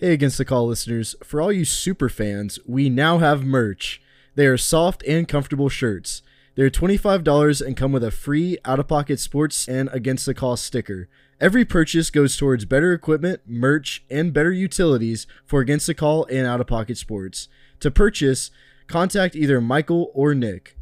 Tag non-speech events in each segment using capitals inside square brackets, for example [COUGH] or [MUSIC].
Hey, Against the Call listeners, for all you super fans, we now have merch. They are soft and comfortable shirts. They're $25 and come with a free out of pocket sports and Against the Call sticker. Every purchase goes towards better equipment, merch, and better utilities for Against the Call and out of pocket sports. To purchase, contact either Michael or Nick.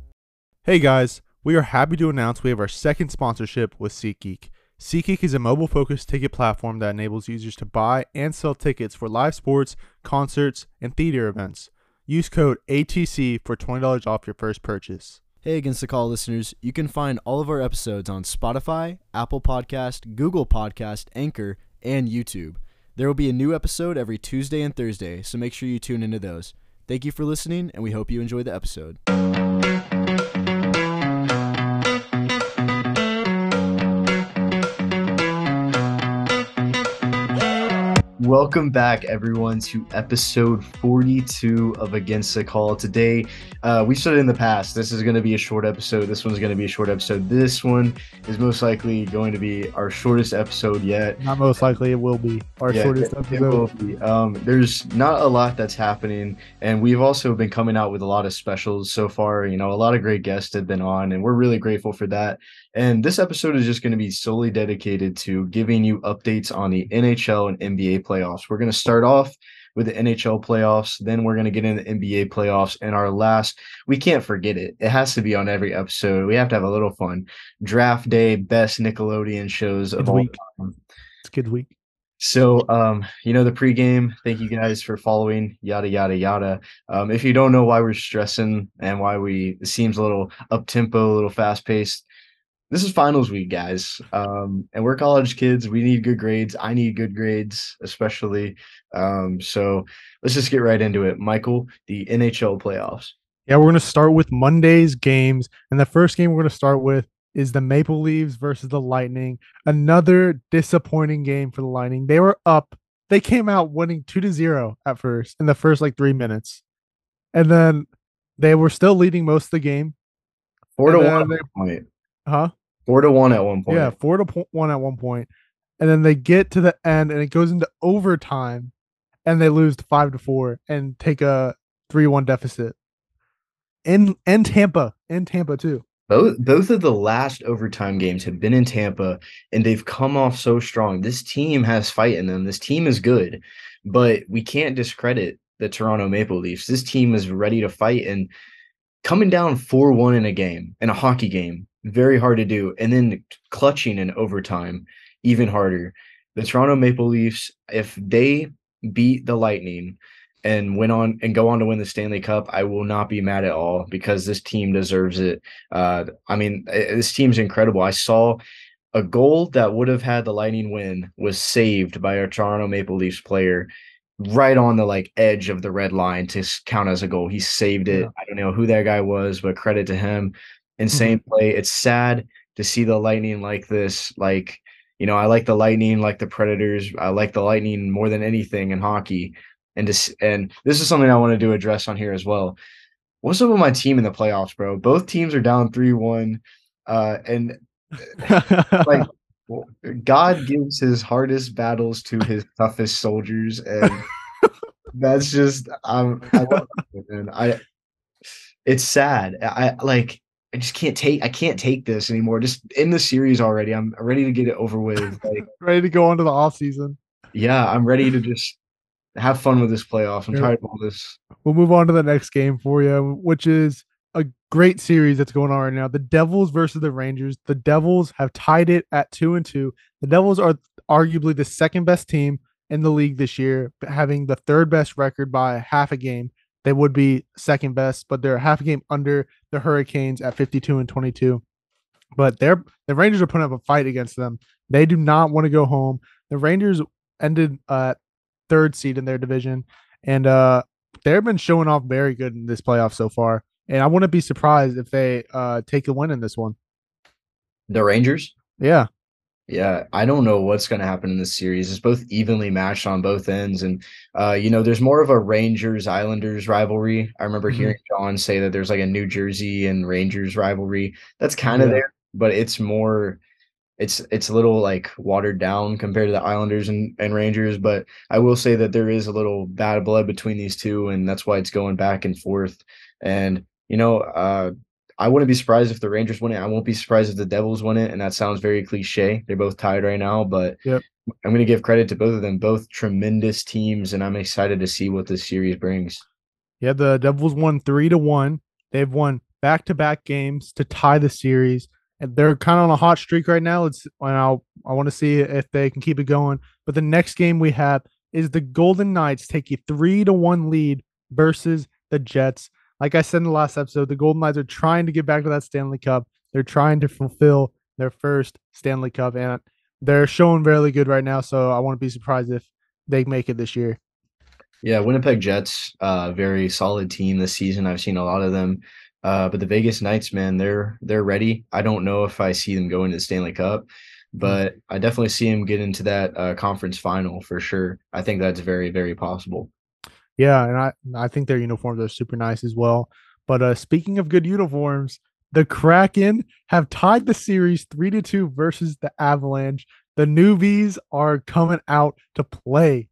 Hey guys, we are happy to announce we have our second sponsorship with SeatGeek. SeatGeek is a mobile focused ticket platform that enables users to buy and sell tickets for live sports, concerts, and theater events. Use code ATC for $20 off your first purchase. Hey, Against the Call listeners, you can find all of our episodes on Spotify, Apple Podcast, Google Podcast, Anchor, and YouTube. There will be a new episode every Tuesday and Thursday, so make sure you tune into those. Thank you for listening, and we hope you enjoy the episode. Welcome back, everyone, to episode 42 of Against the Call. Today, uh, we said in the past, this is going to be a short episode. This one's going to be a short episode. This one is most likely going to be our shortest episode yet. Not most likely, it will be our Yeah, shortest it- episode. It will be. Um, there's not a lot that's happening, and we've also been coming out with a lot of specials so far. You know, a lot of great guests have been on, and we're really grateful for that. And this episode is just going to be solely dedicated to giving you updates on the NHL and NBA playoffs. We're going to start off with the NHL playoffs, then we're going to get into the NBA playoffs, and our last, we can't forget it. It has to be on every episode. We have to have a little fun. Draft day, best Nickelodeon shows of Good all week. time. It's a good week. So, um, you know, the pregame, thank you guys for following, yada, yada, yada. Um, if you don't know why we're stressing and why we, it seems a little up tempo, a little fast paced, this is finals week, guys. Um, and we're college kids. We need good grades. I need good grades, especially. Um, so let's just get right into it. Michael, the NHL playoffs. Yeah, we're going to start with Monday's games. And the first game we're going to start with is the Maple Leafs versus the Lightning. Another disappointing game for the Lightning. They were up. They came out winning 2 to 0 at first in the first like 3 minutes. And then they were still leading most of the game. Four to one at they- point. Huh? Four to one at one point. Yeah, 4 to po- 1 at one. And then they get to the end and it goes into overtime and they lose 5 to 4 and take a 3-1 deficit. In in Tampa, in Tampa too. Both both of the last overtime games have been in Tampa and they've come off so strong. This team has fight in them. This team is good, but we can't discredit the Toronto Maple Leafs. This team is ready to fight and coming down 4-1 in a game, in a hockey game, very hard to do. And then clutching in overtime, even harder. The Toronto Maple Leafs, if they beat the Lightning and went on and go on to win the Stanley Cup, I will not be mad at all because this team deserves it. Uh, I mean, eh, this team's incredible. I saw a goal that would have had the Lightning win was saved by a Toronto Maple Leafs player right on the like edge of the red line to count as a goal. He saved it. Yeah. I don't know who that guy was, but credit to him. Insane play. It's sad to see the Lightning like this. Like, you know, I like the Lightning like the Predators. I like the Lightning more than anything in hockey. And this and this is something I wanted to address on here as well. What's up with my team in the playoffs, bro? Both teams are down 3-1. Uh and [LAUGHS] like God gives his hardest battles to his toughest soldiers, and that's just um, I love it, man. I it's sad. I like I just can't take I can't take this anymore. Just in the series already. I'm ready to get it over with. [LAUGHS] Like, ready to go on to the off season. yeah, I'm ready to just have fun with this playoff. I'm tired of all this. We'll move on to the next game for you, which is a great series that's going on right now. The Devils versus the Rangers. The Devils have tied it at two and two. The Devils are arguably the second best team in the league this year, having the third best record by half a game. They would be second best, but they're half a game under the Hurricanes at 52 and 22. But they're the Rangers are putting up a fight against them. They do not want to go home. The Rangers ended uh third seed in their division, and uh they've been showing off very good in this playoff so far. And I wouldn't be surprised if they uh take a win in this one. The Rangers. Yeah. Yeah, I don't know what's going to happen in this series. It's both evenly matched on both ends, and uh, you know, there's more of a Rangers Islanders rivalry. I remember Mhm. hearing John say that there's like a New Jersey and Rangers rivalry. That's kind of Yeah. there, but it's more it's it's a little like watered down compared to the Islanders and, and Rangers, but I will say that there is a little bad blood between these two, and that's why it's going back and forth. And you know, uh, I wouldn't be surprised if the Rangers win it. I won't be surprised if the Devils win it. And that sounds very cliche. They're both tied right now, but yep. I'm going to give credit to both of them, both tremendous teams, and I'm excited to see what this series brings. Yeah, the Devils won three to one. They've won back to back games to tie the series and they're kind of on a hot streak right now. It's and I'll, I want to see if they can keep it going. But the next game we have is the Golden Knights take a three to one lead versus the Jets. Like I said in the last episode, the Golden Knights are trying to get back to that Stanley Cup. They're trying to fulfill their first Stanley Cup, and they're showing really good right now. So I won't be surprised if they make it this year. Yeah, Winnipeg Jets, uh, very solid team this season. I've seen a lot of them uh, but the Vegas Knights, man, they're they're ready. I don't know if I see them going to the Stanley Cup, hmm. but I definitely see them get into that uh, conference final for sure. I think that's very very possible. Yeah, and I I think their uniforms are super nice as well. But uh, speaking of good uniforms, the Kraken have tied the series three to two versus the Avalanche. The newbies are coming out to play.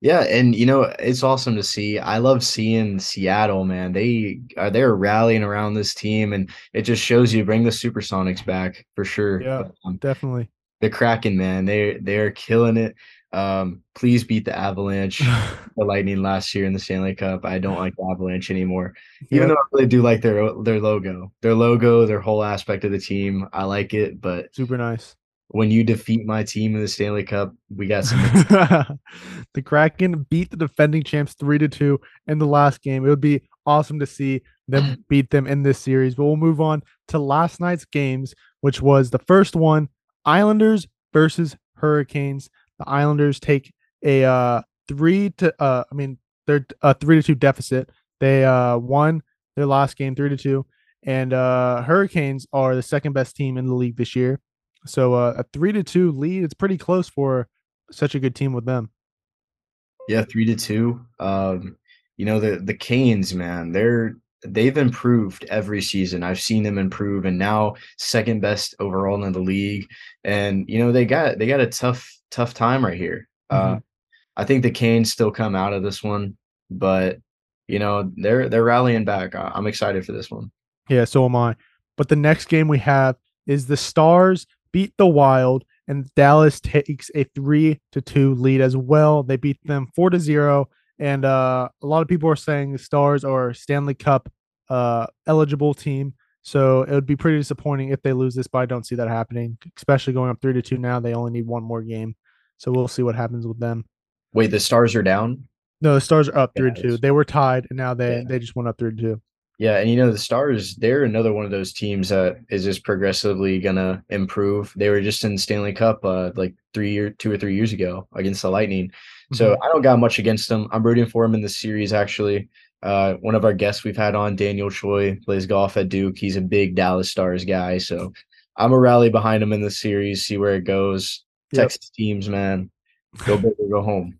Yeah, and you know it's awesome to see. I love seeing Seattle, man. They are uh, they're rallying around this team, and it just shows you bring the Supersonics back for sure. Yeah, um, definitely. The Kraken, man, they they're killing it. Um, please beat the Avalanche, [LAUGHS] the Lightning last year in the Stanley Cup. I don't like the Avalanche anymore, even though I really do like their their logo, their logo, their whole aspect of the team. I like it, but super nice when you defeat my team in the Stanley Cup, we got some. [LAUGHS] the Kraken beat the defending champs three to two in the last game. It would be awesome to see them [SIGHS] beat them in this series. But we'll move on to last night's games, which was the first one: Islanders versus Hurricanes. The Islanders take a uh, three to uh, I mean they're a three to two deficit. They uh, won their last game three to two, and uh, Hurricanes are the second best team in the league this year. So uh, a three to two lead, it's pretty close for such a good team with them. Yeah, three to two. Um, you know the the Canes, man, they're they've improved every season. I've seen them improve, and now second best overall in the league. And you know they got they got a tough tough time right here. Uh, mm-hmm. Uh, I think the Canes still come out of this one, but you know they're they're rallying back. I'm excited for this one. Yeah, so am I. But the next game we have is the Stars beat the Wild, and Dallas takes a three to two lead as well. They beat them four to zero, and uh, a lot of people are saying the Stars are Stanley Cup uh, eligible team. So it would be pretty disappointing if they lose this, but I don't see that happening, especially going up three to two now. They only need one more game. So we'll see what happens with them. Wait, the stars are down? No, the stars are up three to two. They were tied and now they yeah. they just went up three to two. Yeah, and you know the Stars, they're another one of those teams that is just progressively gonna improve. They were just in Stanley Cup uh like three year two or three years ago against the Lightning. Mm-hmm. So I don't got much against them. I'm rooting for them in the series actually. Uh one of our guests we've had on, Daniel Choi, plays golf at Duke. He's a big Dallas Stars guy. So I'm a rally behind him in the series, see where it goes. Yep. Texas teams, man. Go big or go home.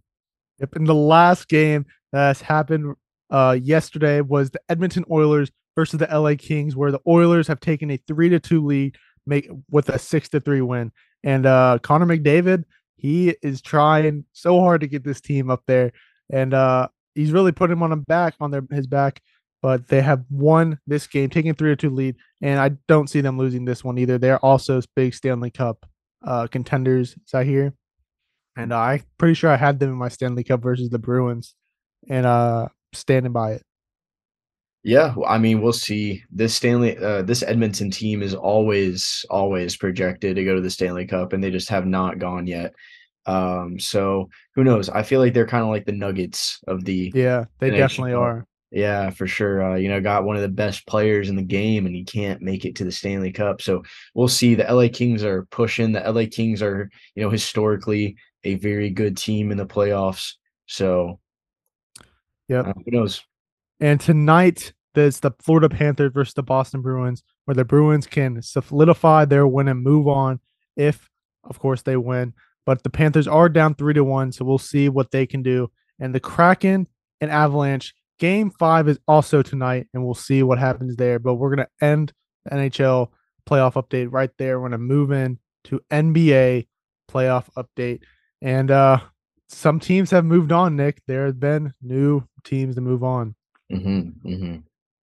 Yep. In the last game that's happened uh, yesterday was the Edmonton Oilers versus the LA Kings, where the Oilers have taken a three to two lead, make with a six to three win. And uh, Connor McDavid, he is trying so hard to get this team up there, and uh, he's really putting them on him back on their his back. But they have won this game, taking three to two lead, and I don't see them losing this one either. They're also big Stanley Cup uh, contenders, I hear, and uh, I'm pretty sure I had them in my Stanley Cup versus the Bruins, and uh, standing by it. Yeah, I mean, we'll see. This Stanley, uh, this Edmonton team is always, always projected to go to the Stanley Cup, and they just have not gone yet. Um, so who knows? I feel like they're kind of like the Nuggets of the. Yeah, they definitely are. Yeah, for sure. Uh, you know, got one of the best players in the game, and he can't make it to the Stanley Cup. So we'll see. The LA Kings are pushing. The LA Kings are, you know, historically a very good team in the playoffs. So yeah, Uh, who knows? And tonight, there's the Florida Panthers versus the Boston Bruins, where the Bruins can solidify their win and move on if, of course, they win. But the Panthers are down three to one, so we'll see what they can do. And the Kraken and Avalanche game five is also tonight, and we'll see what happens there. But we're gonna end the NHL playoff update right there. We're gonna move in to NBA playoff update. And uh some teams have moved on, Nick. There have been new teams to move on. Mm-hmm, mm-hmm.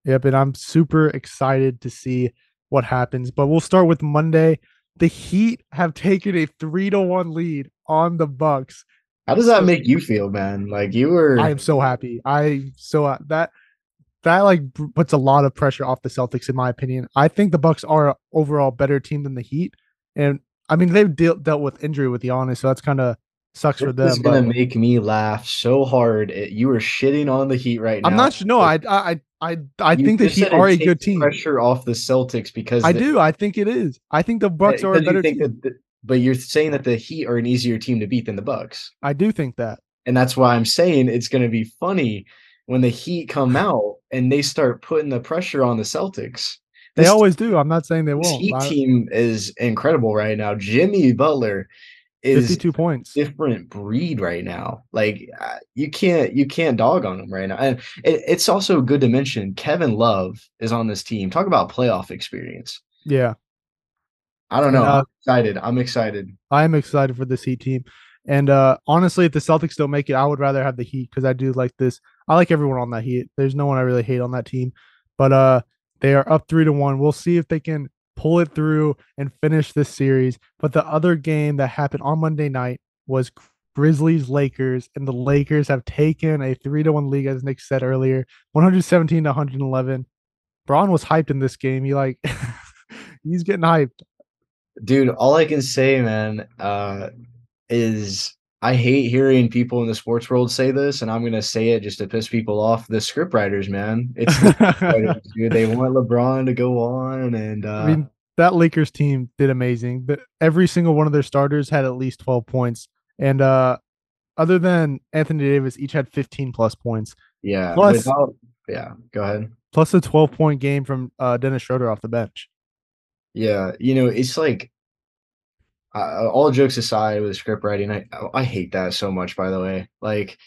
Yep, and I'm super excited to see what happens. But we'll start with Monday. The Heat have taken a three to one lead on the Bucks. How does that make you feel, man? Like you were I am so happy. I so uh, that that like puts a lot of pressure off the Celtics in my opinion. I think the Bucks are an overall better team than the Heat. And I mean they've de- dealt with injury with Giannis, so that's kind of sucks this for them. is gonna make me laugh so hard. It, you were shitting on the Heat right now. I'm not sure. No, I I I I You think the Heat are a good team. Pressure off the Celtics because I the- do. I think it is. I think the Bucks are a better team. the- but you're saying that the Heat are an easier team to beat than the Bucks. I do think that. And that's why I'm saying it's going to be funny when the Heat come [LAUGHS] out and they start putting the pressure on the Celtics. They This, always do. I'm not saying they won't. Heat I- team is incredible right now. Jimmy Butler is 52 points. different breed right now. Like uh, you can't you can't dog on him right now. And it, it's also good to mention Kevin Love is on this team. Talk about playoff experience. Yeah. I don't know. And, uh, I'm excited. I'm excited. I'm excited for this Heat team. And uh honestly, if the Celtics don't make it, I would rather have the Heat because I do like this. I like everyone on that Heat. There's no one I really hate on that team. But uh they are up three to one. We'll see if they can pull it through and finish this series. But the other game that happened on Monday night was Grizzlies Lakers, and the Lakers have taken a three to one lead, as Nick said earlier, 117 to 111. Bron was hyped in this game. He like [LAUGHS] he's getting hyped. Dude, all I can say, man, uh, is I hate hearing people in the sports world say this, and I'm gonna say it just to piss people off. The script writers, man. It's the [LAUGHS] dude. They want LeBron to go on, and uh, I mean, that Lakers team did amazing. But every single one of their starters had at least 12 points. And uh other than Anthony Davis, each had 15 plus points, yeah, plus- without, yeah. Go ahead. plus a 12 point game from uh Dennis Schroeder off the bench. Yeah, you know, it's like uh, all jokes aside with script writing, I I hate that so much. By the way, like,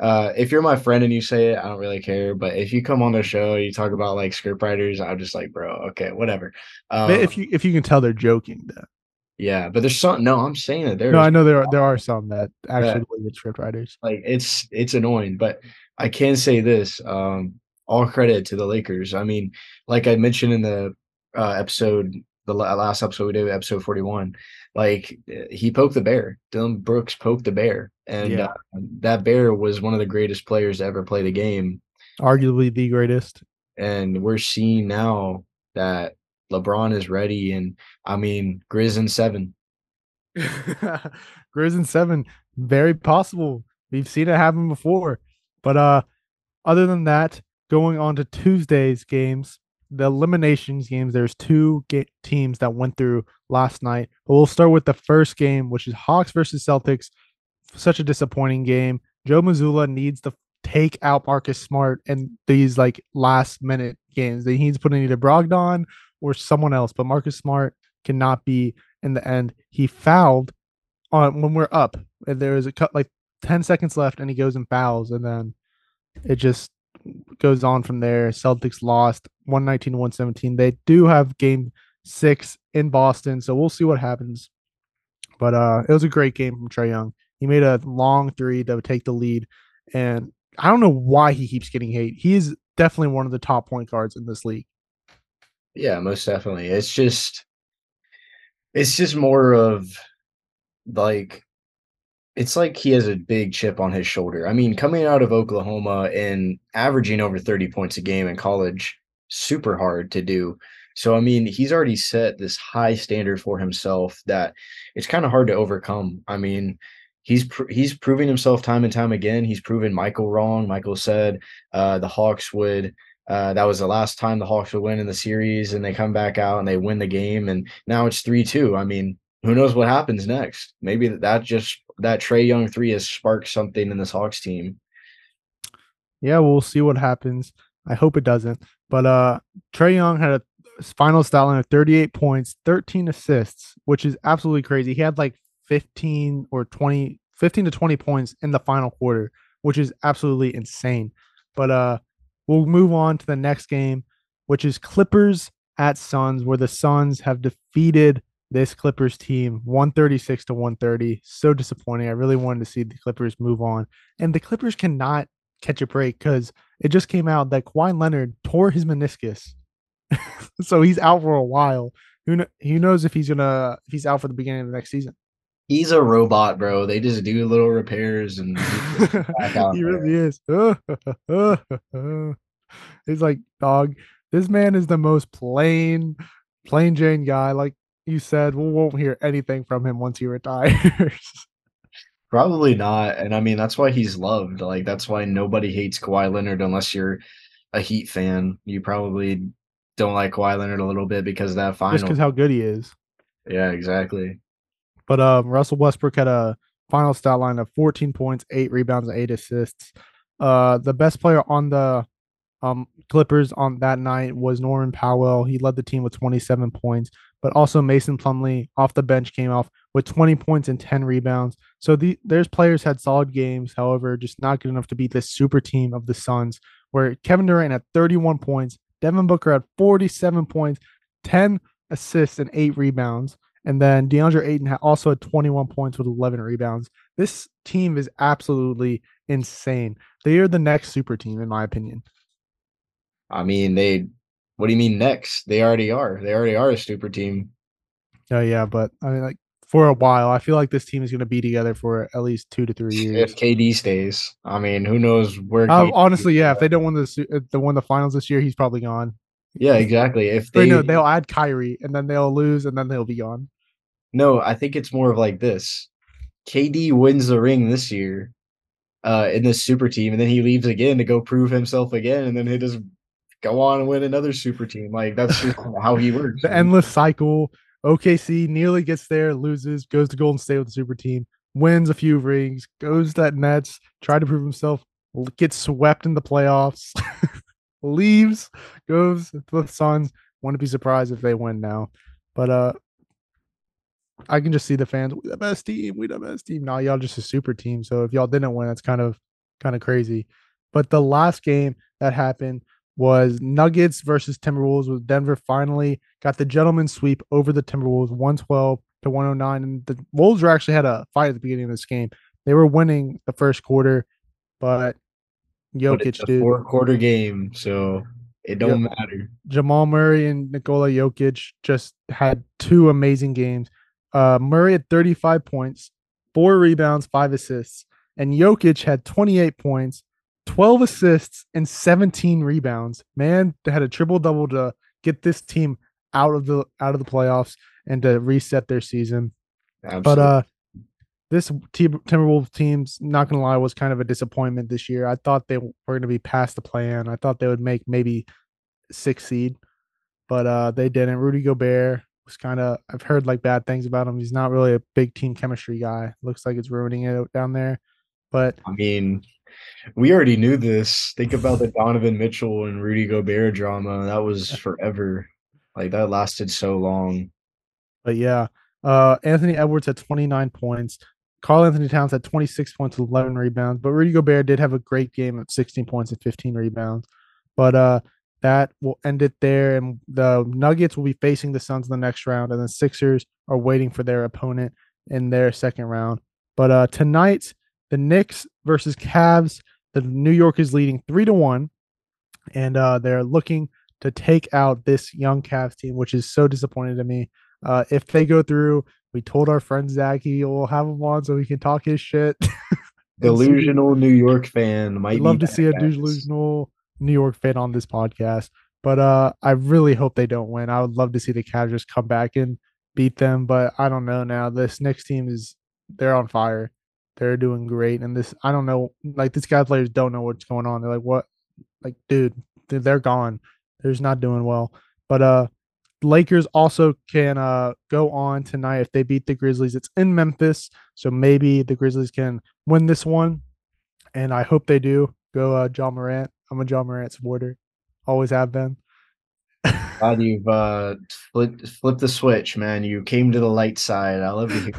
uh, if you're my friend and you say it, I don't really care. But if you come on the show, and you talk about like script writers, I'm just like, bro, okay, whatever. Um, if you if you can tell they're joking, then. yeah, but there's some. No, I'm saying that there's No, I know there are there are some that actually believe it's script writers. like it's it's annoying, but I can say this. Um, all credit to the Lakers. I mean, like I mentioned in the uh, episode, the last episode we did, episode forty one. Like uh, he poked the bear. Dillon Brooks poked the bear, and Yeah. uh, that bear was one of the greatest players to ever play the game. Arguably the greatest. And we're seeing now that LeBron is ready, and I mean, Grizz in seven. [LAUGHS] Grizz in seven, very possible. We've seen it happen before. But uh other than that, going on to Tuesday's games, the eliminations games, there's two teams that went through last night. But we'll start with the first game, which is Hawks versus Celtics. Such a disappointing game. Joe Mazzulla needs to take out Marcus Smart in these like last minute games. He needs to either Brogdon or someone else, but Marcus Smart cannot be in the end. He fouled on when we're up. And there is a cut like 10 seconds left and he goes and fouls and then it just goes on from there. Celtics lost 119 117. They do have game 6 in Boston, so we'll see what happens. But uh it was a great game from Trae Young. He made a long 3 that would take the lead and I don't know why he keeps getting hate. He is definitely one of the top point guards in this league. Yeah, most definitely. It's just it's just more of like it's like he has a big chip on his shoulder. I mean, coming out of Oklahoma and averaging over 30 points a game in college, super hard to do. So I mean, he's already set this high standard for himself that it's kind of hard to overcome. I mean, he's pr- he's proving himself time and time again. He's proven Michael wrong. Michael said uh, the Hawks would uh, that was the last time the Hawks would win in the series, and they come back out and they win the game, and now it's three two. I mean, who knows what happens next? Maybe that just that Trae Young three has sparked something in this Hawks team. Yeah, we'll see what happens. I hope it doesn't. But uh Trae Young had a final stat line of 38 points, 13 assists, which is absolutely crazy. He had like 15 or 20, 15 to 20 points in the final quarter, which is absolutely insane. But uh we'll move on to the next game, which is Clippers at Suns, where the Suns have defeated this Clippers team 136 to 130. So disappointing. I really wanted to see the Clippers move on. And the Clippers cannot catch a break because it just came out that Kawhi Leonard tore his meniscus. [LAUGHS] so he's out for a while. Who, kn- who knows if he's gonna if he's out for the beginning of the next season. He's a robot, bro. They just do little repairs and he [LAUGHS] really is. [LAUGHS] He's like, dog, this man is the most plain, plain Jane guy. Like you said, we won't hear anything from him once he retires. [LAUGHS] Probably not. And I mean, that's why he's loved. Like, that's why nobody hates Kawhi Leonard unless you're a Heat fan. You probably don't like Kawhi Leonard a little bit because of that final. Just because how good he is. Yeah, exactly. But um, Russell Westbrook had a final stat line of 14 points, eight rebounds, and eight assists. Uh, the best player on the um, Clippers on that night was Norman Powell. He led the team with 27 points, but also Mason Plumlee off the bench came off with 20 points and 10 rebounds. So the, there's players had solid games, however, just not good enough to beat this super team of the Suns, where Kevin Durant had 31 points, Devin Booker had 47 points, 10 assists, and eight rebounds. And then DeAndre Ayton also had 21 points with 11 rebounds. This team is absolutely insane. They are the next super team, in my opinion. I mean, they. What do you mean next? They already are. They already are a super team. Oh yeah, but I mean, like for a while, I feel like this team is going to be together for at least two to three years. If KD stays, I mean, who knows where? Uh, honestly, yeah, if they don't win the the win the finals this year, he's probably gone. Yeah, exactly. If they no, they'll add Kyrie, and then they'll lose, and then they'll be gone. No, I think it's more of like this. KD wins the ring this year, uh, in this super team, and then he leaves again to go prove himself again, and then he just go on and win another super team. Like that's just how he works. [LAUGHS] The endless cycle. OKC nearly gets there, loses, goes to Golden State with the super team, wins a few rings, goes to that Nets, try to prove himself, gets swept in the playoffs, [LAUGHS] leaves, goes to the Suns. Wouldn't be surprised if they win now. But uh I can just see the fans, we the best team, we the best team. Now y'all just a super team. So if y'all didn't win, that's kind of kind of crazy. But the last game that happened was Nuggets versus Timberwolves with Denver finally got the gentleman sweep over the Timberwolves 112 to 109 and the Wolves were actually had a fight at the beginning of this game. They were winning the first quarter, but Jokic but a four quarter game, so it don't yep. matter. Jamal Murray and Nikola Jokic just had two amazing games. Uh, Murray had 35 points, four rebounds, five assists, and Jokic had 28 points, 12 assists and 17 rebounds. Man, they had a triple double to get this team out of the out of the playoffs and to reset their season. Absolutely. But uh this T- Timberwolves team's not gonna lie was kind of a disappointment this year. I thought they were gonna be past the plan. I thought they would make maybe six seed, but uh they didn't. Rudy Gobert was kind of I've heard like bad things about him. He's not really a big team chemistry guy. Looks like it's ruining it down there. But I mean, we already knew this. Think about the Donovan Mitchell and Rudy Gobert drama. That was forever. Like that lasted so long. But yeah, uh, Anthony Edwards had 29 points. Karl-Anthony Towns had 26 points with 11 rebounds, but Rudy Gobert did have a great game at 16 points and 15 rebounds. But uh, that will end it there. And the Nuggets will be facing the Suns in the next round, and the Sixers are waiting for their opponent in their second round. But uh, tonight, the Knicks versus Cavs. The New York is leading three to one, and uh, they're looking to take out this young Cavs team, which is so disappointing to me. Uh, if they go through, we told our friend Zachy we'll have him on so we can talk his shit. [LAUGHS] delusional New York fan might I'd love to see a delusional New York fan on this podcast. But uh, I really hope they don't win. I would love to see the Cavs just come back and beat them. But I don't know now. This next team is they're on fire. They're doing great. And this, I don't know, like these guy players don't know what's going on. They're like, what? Like, dude, they're gone. They're just not doing well. But uh, Lakers also can uh go on tonight if they beat the Grizzlies. It's in Memphis, so maybe the Grizzlies can win this one, and I hope they do. Go uh, Ja Morant. I'm a John Morant supporter, always have been. Glad you've uh flipped flipped the switch, man. You came to the light side. I love it.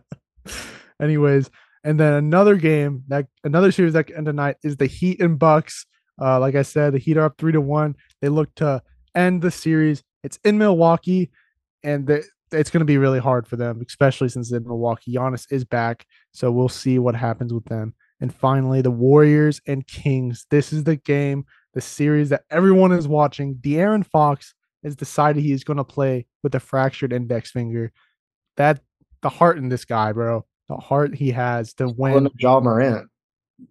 [LAUGHS] Anyways, and then another game that another series that can end tonight is the Heat and Bucks. Uh, like I said, the Heat are up three to one. They look to end the series. It's in Milwaukee, and the, it's going to be really hard for them, especially since in Milwaukee, Giannis is back. So we'll see what happens with them. And finally, the Warriors and Kings. This is the game, the series that everyone is watching. De'Aaron Fox has decided he's going to play with a fractured index finger. That the heart in this guy, bro. The heart he has to win. Ja Morant.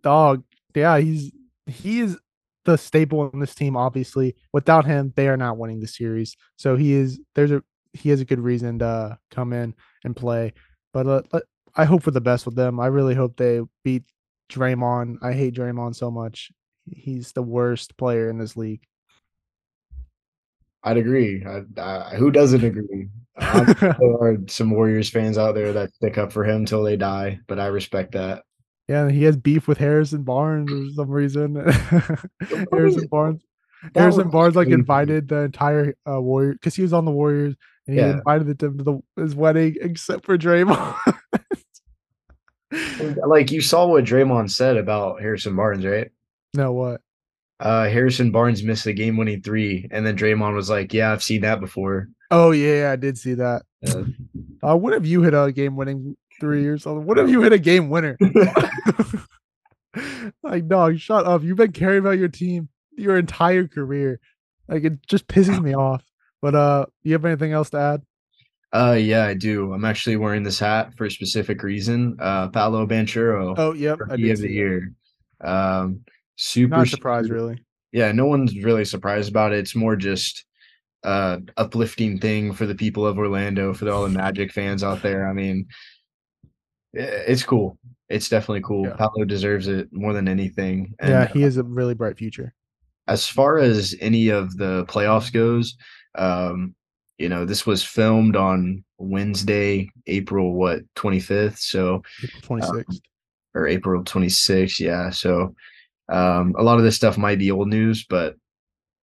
Dog. Yeah, he's he is the staple in this team. Obviously, without him, they are not winning the series. So he is. There's a he has a good reason to come in and play. But uh, I hope for the best with them. I really hope they beat Draymond. I hate Draymond so much. He's the worst player in this league. I'd agree. I, I, who doesn't agree? [LAUGHS] there are some Warriors fans out there that stick up for him till they die, but I respect that. Yeah, he has beef with Harrison Barnes for some reason. [LAUGHS] Harrison Barnes. Harrison Barnes like invited the entire uh, Warrior because he was on the Warriors and he yeah. invited them to the, his wedding except for Draymond. like you saw what Draymond said about Harrison Barnes, right? No, what? Uh, Harrison Barnes missed a game-winning three, and then Draymond was like, "Yeah, I've seen that before." Oh yeah, I did see that. Yeah. Uh, what have you hit a game-winning three or something? What have you hit a game winner? [LAUGHS] [LAUGHS] like, dog, shut up! You've been caring about your team your entire career. Like, it just pisses me off. But uh, you have anything else to add? Uh, yeah, I do. I'm actually wearing this hat for a specific reason. Uh, Paolo Banchero. Oh, yep. Rookie of the year. Um, super not surprised, super, really. Yeah, no one's really surprised about it. It's more just uh uplifting thing for the people of Orlando, for all the Magic fans out there. I mean, it's cool. It's definitely cool. Yeah. Paolo deserves it more than anything. And, yeah, he has a really bright future. As far as any of the playoffs goes, um, you know, this was filmed on Wednesday, April what twenty fifth. So twenty sixth um, or April twenty sixth. Yeah. So um, a lot of this stuff might be old news, but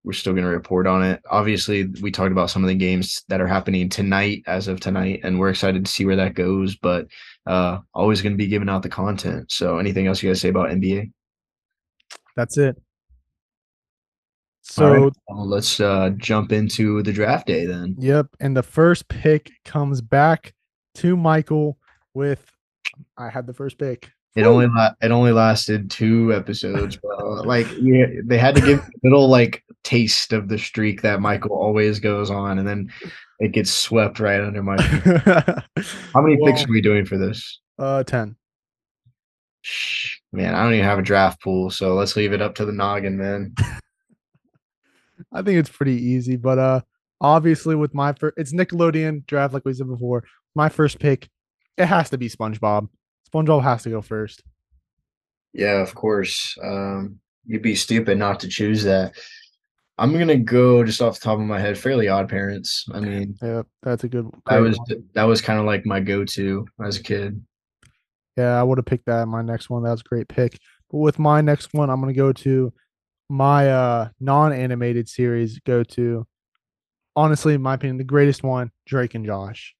we're still going to report on it. Obviously, we talked about some of the games that are happening tonight as of tonight, and we're excited to see where that goes. But uh, always going to be giving out the content. So, anything else you guys say about NBA? That's it. So right. well, let's uh, jump into the draft day then. Yep. And the first pick comes back to Michael with I had the first pick. It only la- it only lasted two episodes, bro. like yeah, they had to give a little like taste of the streak that Michael always goes on, and then it gets swept right under my. [LAUGHS] How many well, picks are we doing for this? Uh, ten. Man, I don't even have a draft pool, so let's leave it up to the noggin, man. [LAUGHS] I think it's pretty easy, but uh, obviously with my first, it's Nickelodeon draft, like we said before. My first pick, it has to be SpongeBob. SpongeBob has to go first. Yeah, of course. Um, you'd be stupid not to choose that. I'm gonna go just off the top of my head, Fairly Odd Parents. I mean, yeah, that's a good. That was one. that was kind of like my go-to as a kid. Yeah, I would have picked that. My next one, that was a great pick. But with my next one, I'm gonna go to my uh non-animated series go to honestly in my opinion the greatest one drake and josh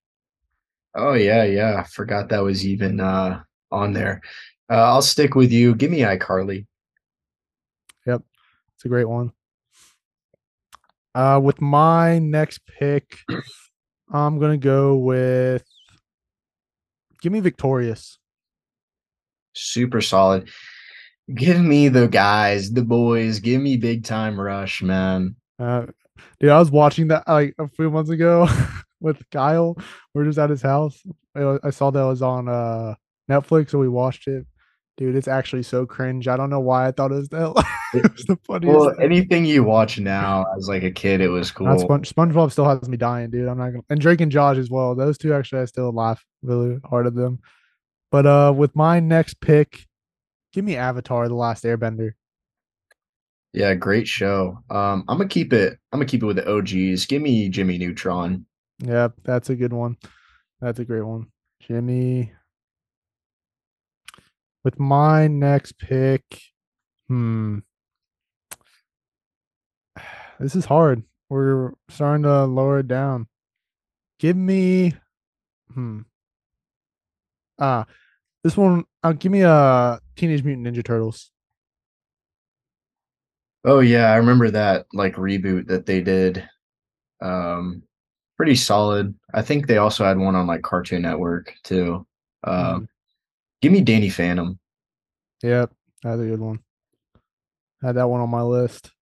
oh yeah yeah forgot that was even uh on there. Uh, i'll stick with you. Give me icarly. Yep it's a great one. Uh with my next pick i'm gonna go with give me victorious. Super solid. Give me the guys, the boys. Give me big time rush, man. Uh, dude, I was watching that like a few months ago [LAUGHS] with Kyle. We're just at his house. I saw that was on uh Netflix, so we watched it. Dude, it's actually so cringe. I don't know why I thought it was that. [LAUGHS] it was the funniest. Well, thing. anything you watch now as like a kid, it was cool. Sponge- SpongeBob still has me dying, dude. I'm not gonna. And Drake and Josh as well. Those two actually, I still laugh really hard at them. But uh, with my next pick, Give me Avatar: The Last Airbender. Yeah, great show. Um, I'm gonna keep it. I'm gonna keep it with the OGs. Give me Jimmy Neutron. Yeah, that's a good one. That's a great one. Jimmy. With my next pick, hmm. [SIGHS] This is hard. We're starting to lower it down. Give me, hmm. Ah, this one, uh, give me a Teenage Mutant Ninja Turtles. Oh yeah, I remember that like reboot that they did. Um, pretty solid. I think they also had one on like Cartoon Network too. Um, Mhm. give me Danny Phantom. Yep, that's a good one. I Had that one on my list.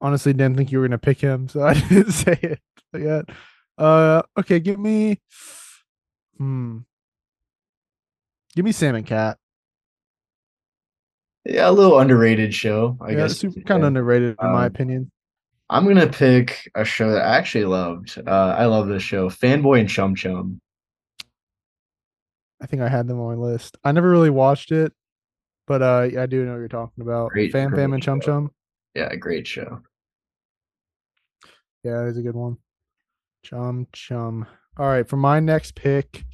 Honestly, didn't think you were gonna pick him, so [LAUGHS] I didn't say it yet. Uh, okay, give me, hmm, give me Sam and Cat. Yeah, a little underrated show, I yeah, guess. super kind of say. underrated in my Um, opinion. I'm gonna pick a show that I actually loved. Uh, I love this show, Fanboy and Chum Chum. I think I had them on my list. I never really watched it, but uh, I do know what you're talking about. Great, Fam Fam and Chum show. Chum. Yeah, great show. Yeah, it's a good one. Chum Chum. All right, for my next pick,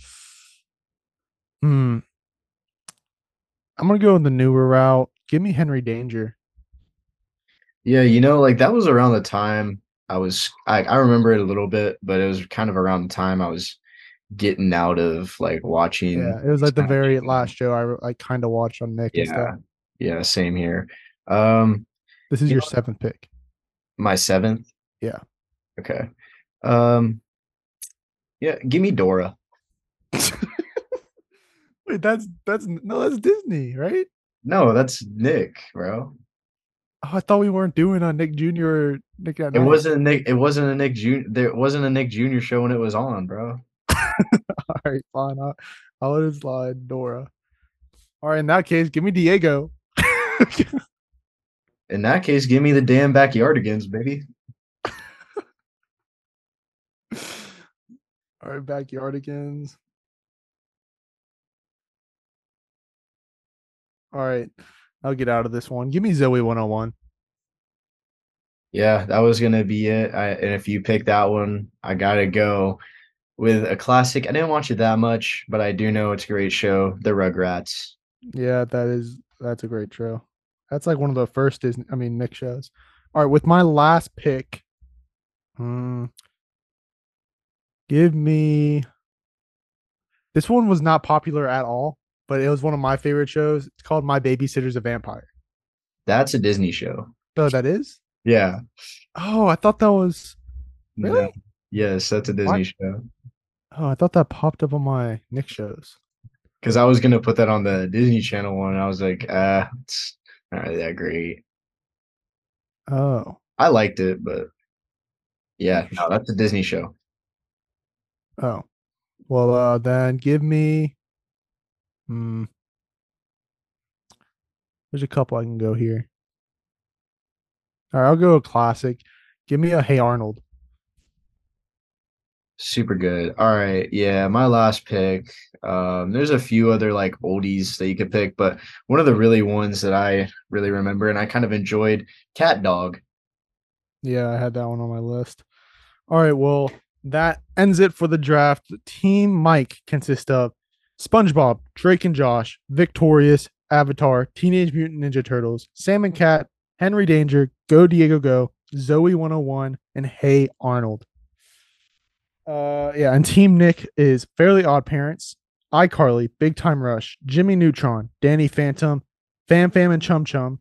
hmm, I'm gonna go in the newer route. Give me Henry Danger. Yeah, you know, like that was around the time I was I, I remember it a little bit, but it was kind of around the time I was getting out of like watching Yeah, it was like the very last show I I kind of watched on Nick and Yeah, stuff. yeah, same here. Um, This is You your know- seventh pick. my seventh. Yeah. Okay. Um, yeah, give me Dora. [LAUGHS] Wait, that's that's no, that's Disney, right? No, that's Nick, bro. Oh, I thought we weren't doing a Nick Jr. Nick at It Night. wasn't a Nick. It wasn't a Nick Jr. There wasn't a Nick Jr. show when it was on, bro. [LAUGHS] All right, fine. I'll, I'll let it slide, Dora. All right, in that case, give me Diego. [LAUGHS] In that case, give me the damn backyardigans, baby. [LAUGHS] All right, backyardigans. All right, I'll get out of this one. Give me Zoe 101. Yeah, that was gonna be it. I, and if you pick that one, I gotta go with a classic. I didn't watch it that much, but I do know it's a great show. The Rugrats. Yeah, that is that's a great show. That's like one of the first Disney, I mean Nick shows. All right, with my last pick, hmm, give me. This one was not popular at all, but it was one of my favorite shows. It's called My Babysitter's a Vampire. That's a Disney show. Oh, that is. Yeah. Oh, I thought that was. No. Really? Yes, that's a Disney show. Oh, I thought that popped up on my Nick shows. Because I was gonna put that on the Disney Channel one. And I was like, ah, it's not really that great. Oh, I liked it, but yeah, no, that's a Disney show. oh. Well, uh, then give me. Hmm. There's a couple I can go here. All right, I'll go a classic. Give me a Hey Arnold. Super good. All right. Yeah, my last pick. Um, there's a few other like oldies that you could pick, but one of the really ones that I really remember and I kind of enjoyed, Cat Dog. Yeah, I had that one on my list. All right, well, that ends it for the draft. Team Mike consists of SpongeBob, Drake and Josh, Victorious, Avatar, Teenage Mutant Ninja Turtles, Sam and Cat, Henry Danger, Go Diego Go, Zoe 101, and Hey Arnold. Uh yeah, and Team Nick is Fairly Odd Parents, iCarly, Big Time Rush, Jimmy Neutron, Danny Phantom, Fam Fam and Chum Chum,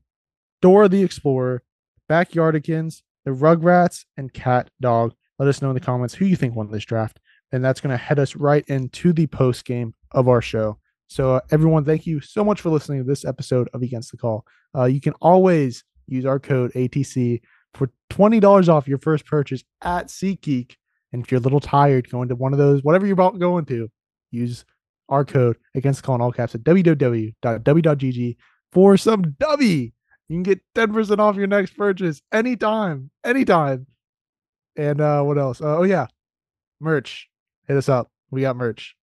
Dora the Explorer, Backyardigans, the Rugrats, and Cat Dog. Let us know in the comments who you think won this draft. And that's going to head us right into the post game of our show. So, uh, everyone, thank you so much for listening to this episode of Against the Call. Uh, you can always use our code ATC for $20 off your first purchase at SeatGeek. And if you're a little tired going to one of those, whatever you're about going to, use our code Against the Call in all caps at www.dubby.gg for some W. You can get 10% off your next purchase anytime, anytime. And uh what else? Uh, oh yeah. Merch. Hit us up. We got merch.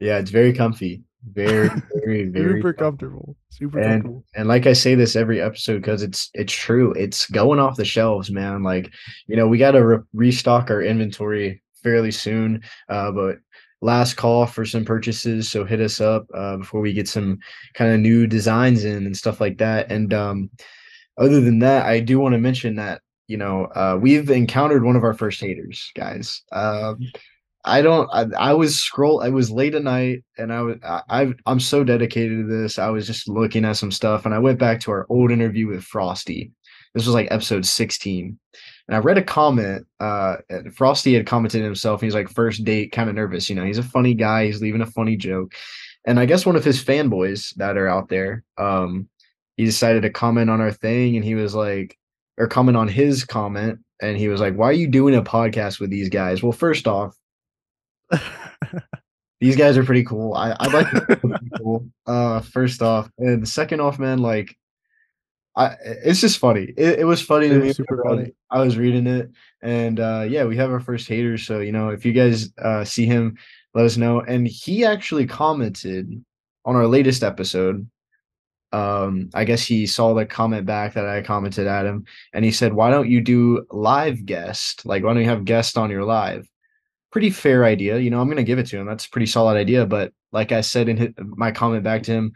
Yeah, it's very comfy. Very, [LAUGHS] very, very Super comfy. comfortable. Super And comfortable. and like I say this every episode because it's it's true. It's going off the shelves, man. Like you know, we got to re- restock our inventory fairly soon. Uh, but last call for some purchases, so hit us up uh, before we get some kind of new designs in and stuff like that. And um, other than that, I do want to mention that you know uh, we've encountered one of our first haters, guys. Um, I don't. I, I was scroll. It was late at night, and I was. I, I'm so dedicated to this. I was just looking at some stuff, and I went back to our old interview with Frosty. This was like episode 16, and I read a comment. Uh, Frosty had commented himself. He's like, first date, kind of nervous. You know, he's a funny guy. He's leaving a funny joke, and I guess one of his fanboys that are out there, um, he decided to comment on our thing, and he was like, or comment on his comment, and he was like, "Why are you doing a podcast with these guys?" Well, first off [LAUGHS] these guys are pretty cool. I, I like people. Uh, first off, and second off, man, like, I it's just funny. It, it was funny it to me. Super funny. I was reading it, and uh, yeah, we have our first hater. So you know, if you guys uh, see him, let us know. And he actually commented on our latest episode. Um, I guess he saw the comment back that I commented at him, and he said, "Why don't you do live guest? Like, why don't you have guests on your live?" Pretty fair idea. You know, I'm going to give it to him. That's a pretty solid idea. But like I said in his, my comment back to him,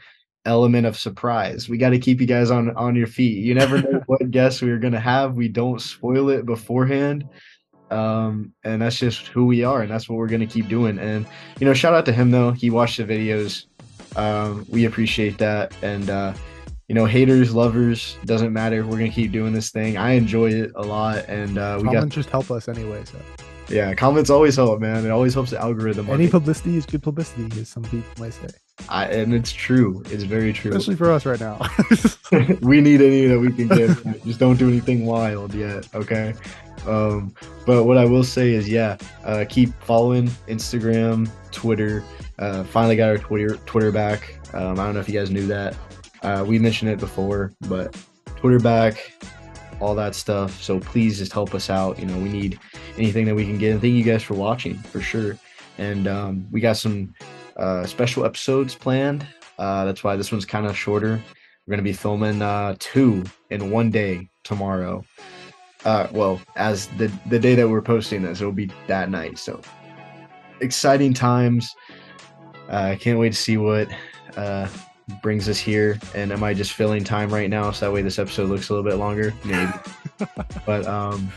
element of surprise. We got to keep you guys on on your feet. You never know [LAUGHS] what guests we are going to have. We don't spoil it beforehand. Um, and that's just who we are, and that's what we're going to keep doing. And you know, shout out to him though. He watched the videos. Um, we appreciate that. And uh, you know, haters, lovers, doesn't matter. We're gonna keep doing this thing. I enjoy it a lot, and uh, we Comments got just help us anyway. So yeah, comments always help, man. It always helps the algorithm. Any publicity is good publicity, as some people might say. I, and it's true. It's very true. Especially for us right now. [LAUGHS] [LAUGHS] we need any that we can get. Just don't do anything wild yet, okay? Um, but what I will say is, yeah, uh, keep following Instagram, Twitter. Uh, finally got our Twitter Twitter back. Um, I don't know if you guys knew that. Uh, we mentioned it before, but Twitter back, all that stuff. So please just help us out. You know, we need anything that we can get. And thank you guys for watching for sure. And um, we got some uh, special episodes planned. Uh, that's why this one's kind of shorter. We're gonna be filming uh, two in one day tomorrow. Uh, well, as the the day that we're posting this, it'll be that night. So exciting times. Uh, I can't wait to see what uh, brings us here. And am I just filling time right now so that way this episode looks a little bit longer? Maybe. [LAUGHS] but um,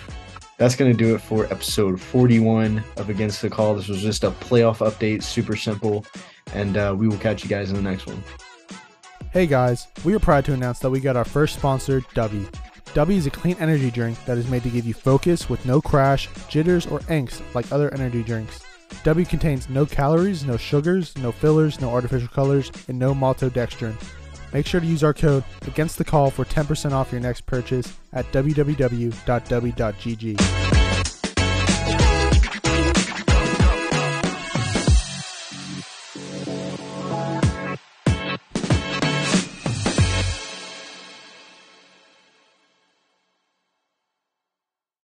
that's going to do it for episode 41 of Against the Call. This was just a playoff update, super simple. And uh, we will catch you guys in the next one. Hey guys, we are proud to announce that we got our first sponsor, Dubby. Dubby is a clean energy drink that is made to give you focus with no crash, jitters, or angst like other energy drinks. Dubby contains no calories, no sugars, no fillers, no artificial colors, and no maltodextrin. Make sure to use our code against the call for 10% off your next purchase at www.dubby.gg.